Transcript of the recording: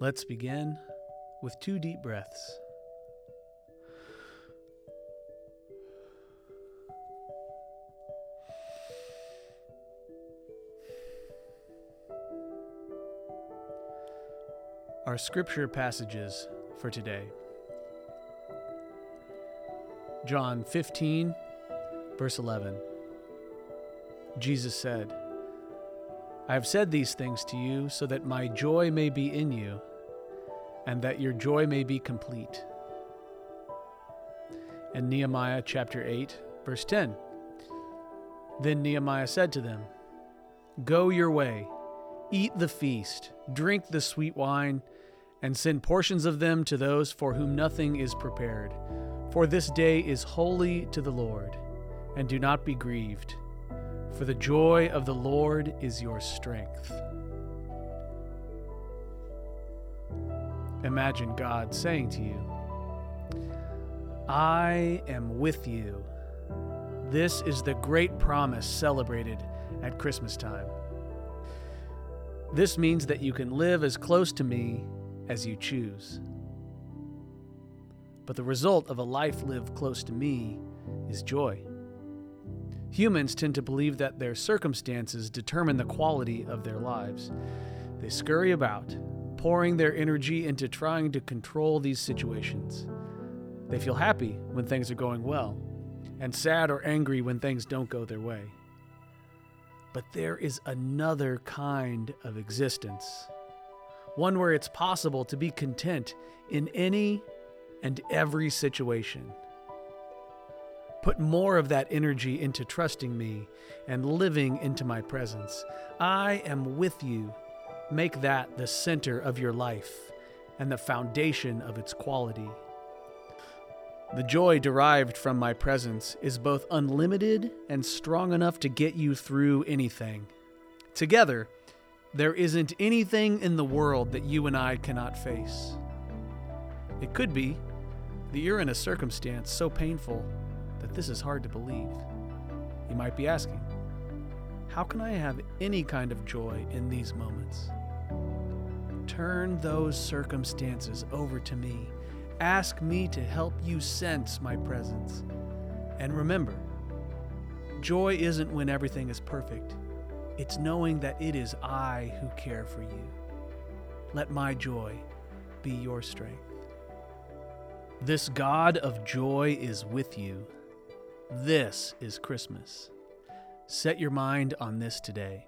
Let's begin with two deep breaths. Our scripture passages for today John 15, verse 11. Jesus said, I have said these things to you so that my joy may be in you and that your joy may be complete. And Nehemiah chapter 8, verse 10. Then Nehemiah said to them, Go your way, eat the feast, drink the sweet wine, and send portions of them to those for whom nothing is prepared. For this day is holy to the Lord, and do not be grieved, for the joy of the Lord is your strength. Imagine God saying to you, I am with you. This is the great promise celebrated at Christmas time. This means that you can live as close to me as you choose. But the result of a life lived close to me is joy. Humans tend to believe that their circumstances determine the quality of their lives. They scurry about, pouring their energy into trying to control these situations. They feel happy when things are going well, and sad or angry when things don't go their way. But there is another kind of existence, one where it's possible to be content in any and every situation. Put more of that energy into trusting me and living into my presence. I am with you Make that the center of your life and the foundation of its quality. The joy derived from my presence is both unlimited and strong enough to get you through anything. Together, there isn't anything in the world that you and I cannot face. It could be that you're in a circumstance so painful that this is hard to believe. You might be asking, how can I have any kind of joy in these moments? Turn those circumstances over to me. Ask me to help you sense my presence. And remember, joy isn't when everything is perfect, it's knowing that it is I who care for you. Let my joy be your strength. This God of joy is with you. This is Christmas. Set your mind on this today.